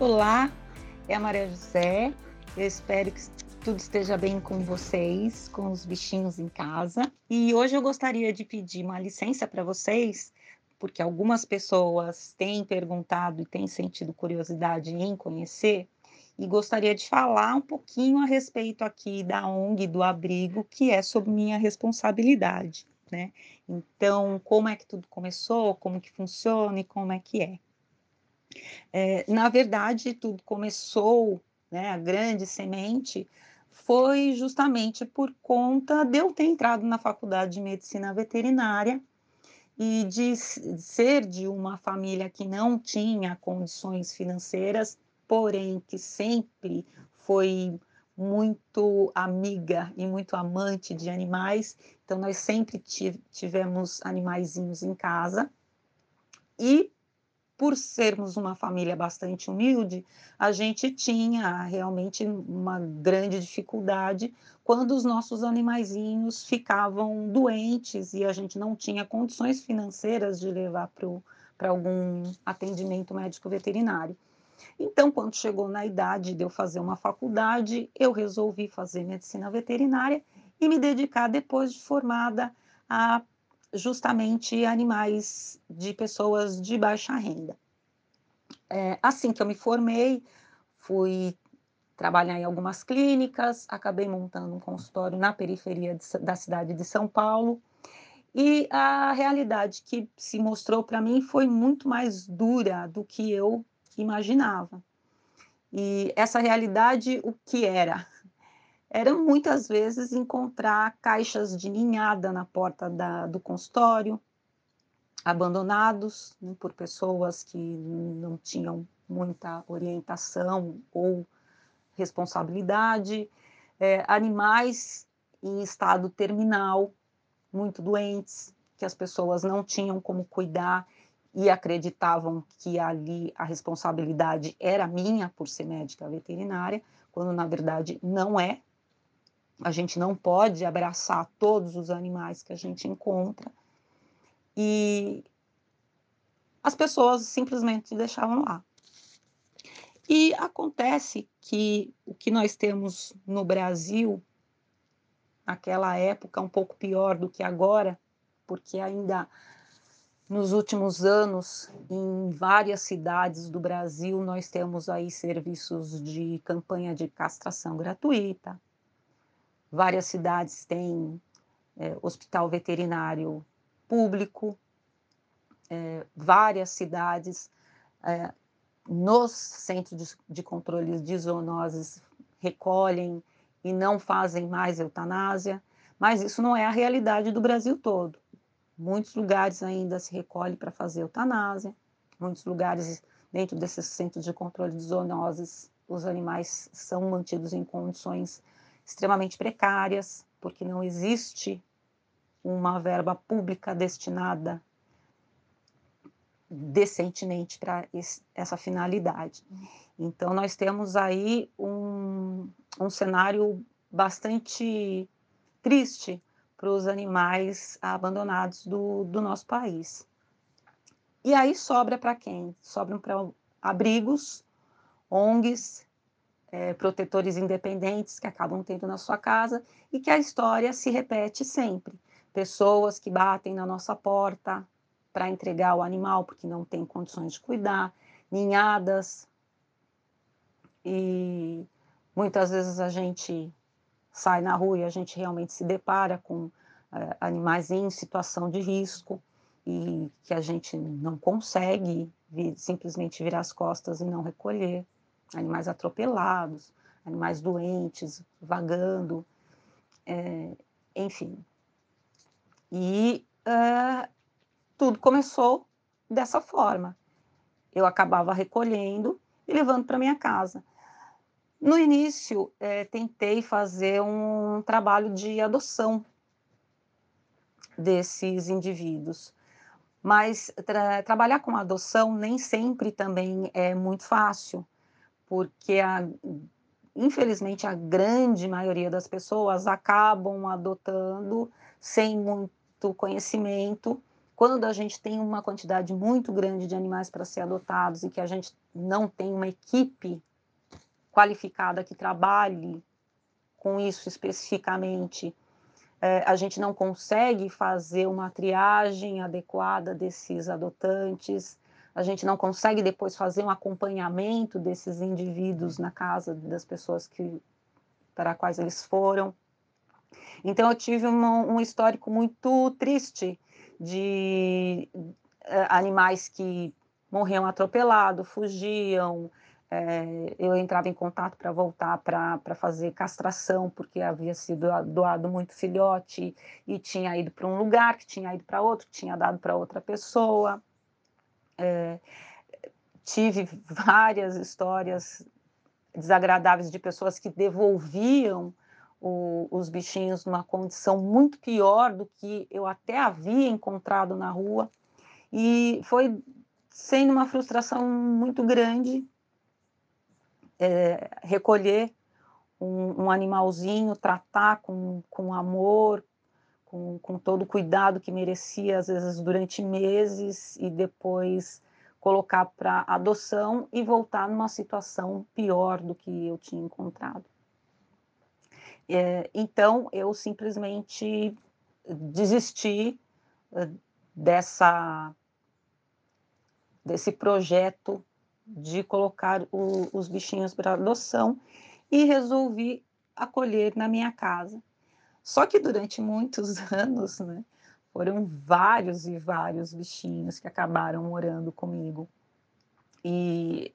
Olá, é a Maria José. Eu espero que tudo esteja bem com vocês, com os bichinhos em casa. E hoje eu gostaria de pedir uma licença para vocês, porque algumas pessoas têm perguntado e têm sentido curiosidade em conhecer, e gostaria de falar um pouquinho a respeito aqui da ONG do abrigo, que é sob minha responsabilidade, né? Então, como é que tudo começou, como que funciona e como é que é. É, na verdade, tudo começou, né, a grande semente foi justamente por conta de eu ter entrado na faculdade de medicina veterinária e de ser de uma família que não tinha condições financeiras, porém que sempre foi muito amiga e muito amante de animais. Então nós sempre tivemos animaizinhos em casa. E por sermos uma família bastante humilde, a gente tinha realmente uma grande dificuldade quando os nossos animaizinhos ficavam doentes e a gente não tinha condições financeiras de levar para algum atendimento médico veterinário. Então, quando chegou na idade de eu fazer uma faculdade, eu resolvi fazer medicina veterinária e me dedicar, depois de formada, a justamente animais de pessoas de baixa renda. É, assim que eu me formei, fui trabalhar em algumas clínicas, acabei montando um consultório na periferia de, da cidade de São Paulo. E a realidade que se mostrou para mim foi muito mais dura do que eu imaginava. E essa realidade, o que era? Era muitas vezes encontrar caixas de ninhada na porta da, do consultório, abandonados né, por pessoas que não tinham muita orientação ou responsabilidade, é, animais em estado terminal, muito doentes, que as pessoas não tinham como cuidar e acreditavam que ali a responsabilidade era minha por ser médica veterinária, quando na verdade não é, a gente não pode abraçar todos os animais que a gente encontra. E as pessoas simplesmente deixavam lá. E acontece que o que nós temos no Brasil, naquela época, um pouco pior do que agora, porque ainda nos últimos anos, em várias cidades do Brasil, nós temos aí serviços de campanha de castração gratuita, Várias cidades têm é, hospital veterinário público, é, várias cidades é, nos centros de, de controle de zoonoses recolhem e não fazem mais eutanásia, mas isso não é a realidade do Brasil todo. Muitos lugares ainda se recolhe para fazer eutanásia, muitos lugares dentro desses centros de controle de zoonoses, os animais são mantidos em condições extremamente precárias, porque não existe uma verba pública destinada decentemente para essa finalidade. Então, nós temos aí um, um cenário bastante triste para os animais abandonados do, do nosso país. E aí sobra para quem? Sobram para abrigos, ONGs é, protetores independentes que acabam tendo na sua casa e que a história se repete sempre. Pessoas que batem na nossa porta para entregar o animal porque não tem condições de cuidar, ninhadas. E muitas vezes a gente sai na rua e a gente realmente se depara com é, animais em situação de risco e que a gente não consegue vir, simplesmente virar as costas e não recolher animais atropelados, animais doentes, vagando, é, enfim. E é, tudo começou dessa forma. Eu acabava recolhendo e levando para minha casa. No início, é, tentei fazer um trabalho de adoção desses indivíduos, mas tra trabalhar com adoção nem sempre também é muito fácil porque a, infelizmente a grande maioria das pessoas acabam adotando sem muito conhecimento. Quando a gente tem uma quantidade muito grande de animais para ser adotados e que a gente não tem uma equipe qualificada que trabalhe com isso especificamente, é, a gente não consegue fazer uma triagem adequada desses adotantes, a gente não consegue depois fazer um acompanhamento desses indivíduos na casa das pessoas que para quais eles foram. Então eu tive uma, um histórico muito triste de uh, animais que morriam atropelados, fugiam. É, eu entrava em contato para voltar para fazer castração, porque havia sido doado muito filhote e tinha ido para um lugar, que tinha ido para outro, que tinha dado para outra pessoa. É, tive várias histórias desagradáveis de pessoas que devolviam o, os bichinhos numa condição muito pior do que eu até havia encontrado na rua. E foi sendo uma frustração muito grande é, recolher um, um, animalzinho, tratar com, com amor, com, com todo o cuidado que merecia, às vezes durante meses, e depois colocar para adoção e voltar numa situação pior do que eu tinha encontrado. É, então, eu simplesmente desisti eh, dessa, desse projeto de colocar o, os bichinhos para adoção e resolvi acolher na minha casa. Só que durante muitos anos, né, foram vários e vários bichinhos que acabaram morando comigo. E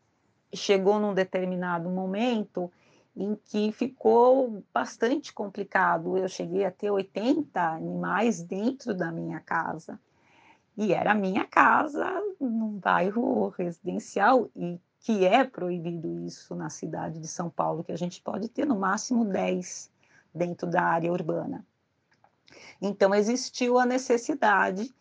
chegou num determinado momento em que ficou bastante complicado. Eu cheguei a ter 80 animais dentro da minha casa. E era a minha casa num bairro residencial e que é proibido isso na cidade de São Paulo, que a gente pode ter no máximo 10 dentro da área urbana. Então existiu a necessidade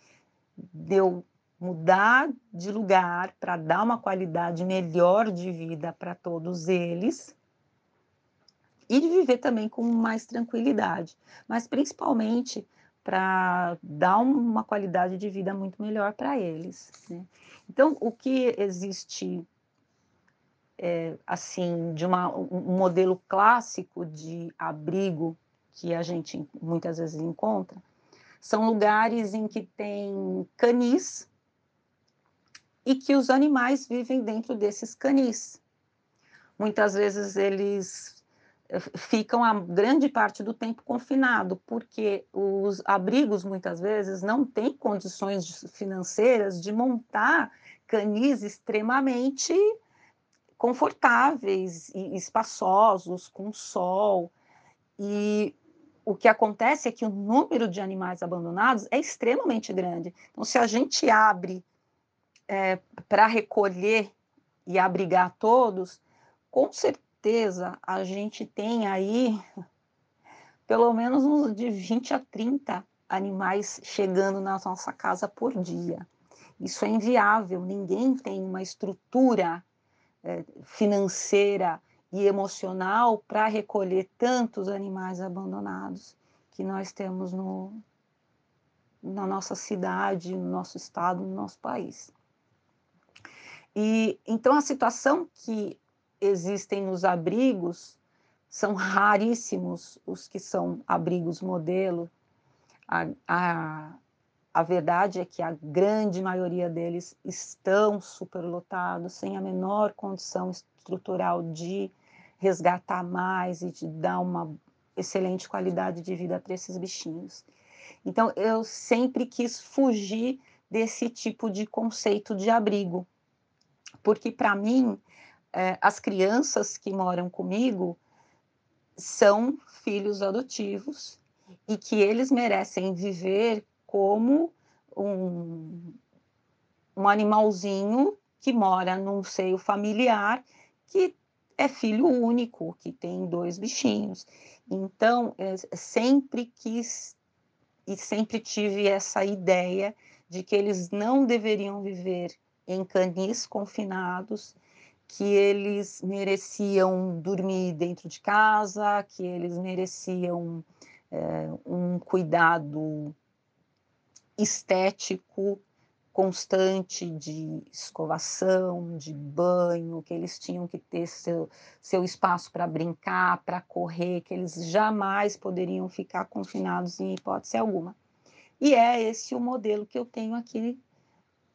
de eu mudar de lugar para dar uma qualidade melhor de vida para todos eles e de viver também com mais tranquilidade, mas principalmente para dar uma qualidade de vida muito melhor para eles. Né? Então, o que existe é, assim de uma, um modelo clássico de abrigo que a gente muitas vezes encontra são lugares em que tem canis e que os animais vivem dentro desses canis. Muitas vezes eles ficam a grande parte do tempo confinado, porque os abrigos muitas vezes não têm condições financeiras de montar canis extremamente confortáveis e espaçosos, com sol. E o que acontece é que o número de animais abandonados é extremamente grande. Então, se a gente abre é, para recolher e abrigar todos, com certeza a gente tem aí pelo menos uns de 20 a 30 animais chegando na nossa casa por dia. Isso é inviável, ninguém tem uma estrutura financeira e emocional para recolher tantos animais abandonados que nós temos no, na nossa cidade, no nosso estado, no nosso país. E então a situação que existem nos abrigos, são raríssimos os que são abrigos modelo. A, a, a verdade é que a grande maioria deles estão superlotados, sem a menor condição estrutural de resgatar mais e de dar uma excelente qualidade de vida para esses bichinhos. Então, eu sempre quis fugir desse tipo de conceito de abrigo, porque para mim é, as crianças que moram comigo são filhos adotivos e que eles merecem viver como um, um animalzinho que mora num seio familiar que é filho único, que tem dois bichinhos. Então, é, sempre quis e sempre tive essa ideia de que eles não deveriam viver em canis confinados, que eles mereciam dormir dentro de casa, que eles mereciam é, um cuidado estético constante de escovação, de banho, que eles tinham que ter seu, seu espaço para brincar, para correr, que eles jamais poderiam ficar confinados em hipótese alguma. E é esse o modelo que eu tenho aqui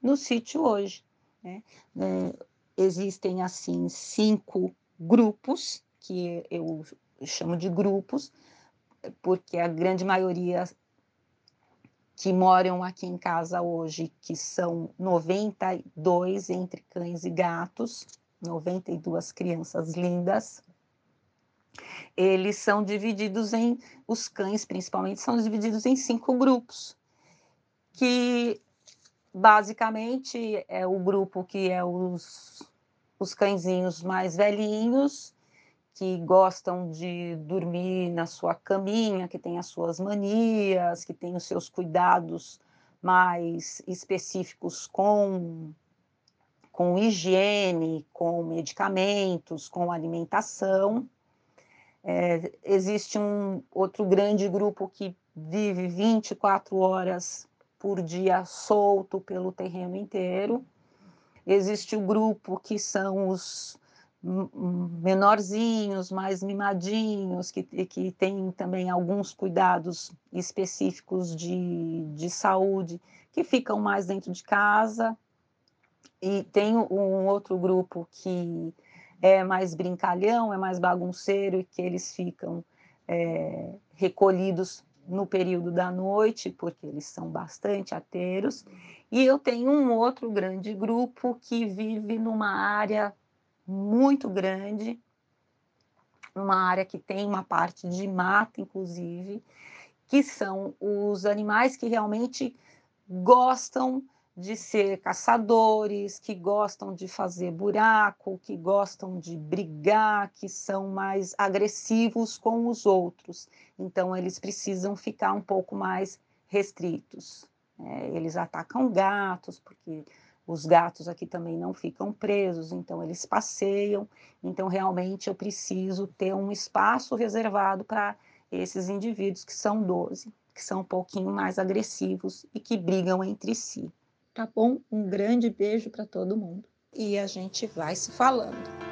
no sítio hoje. Né? É, existem, assim, cinco grupos, que eu chamo de grupos, porque a grande maioria que moram aqui em casa hoje, que são 92 entre cães e gatos, 92 crianças lindas. Eles são divididos em, os cães principalmente, são divididos em cinco grupos, que basicamente é o grupo que é os, os cãezinhos mais velhinhos, que gostam de dormir na sua caminha, que tem as suas manias, que tem os seus cuidados mais específicos com com higiene, com medicamentos, com alimentação. É, existe um outro grande grupo que vive 24 horas por dia solto pelo terreno inteiro. Existe o grupo que são os menorzinhos, mais mimadinhos, que, que tem também alguns cuidados específicos de, de saúde, que ficam mais dentro de casa. E tem um outro grupo que é mais brincalhão, é mais bagunceiro, e que eles ficam é, recolhidos no período da noite, porque eles são bastante ateiros. E eu tenho um outro grande grupo que vive numa área muito grande, uma área que tem uma parte de mata, inclusive, que são os animais que realmente gostam de ser caçadores, que gostam de fazer buraco, que gostam de brigar, que são mais agressivos com os outros. Então, eles precisam ficar um pouco mais restritos. É, eles atacam gatos, porque os gatos aqui também não ficam presos, então eles passeiam. Então, realmente, eu preciso ter um espaço reservado para esses indivíduos, que são 12, que são um pouquinho mais agressivos e que brigam entre si. Tá bom? Um grande beijo para todo mundo. E a gente vai se falando.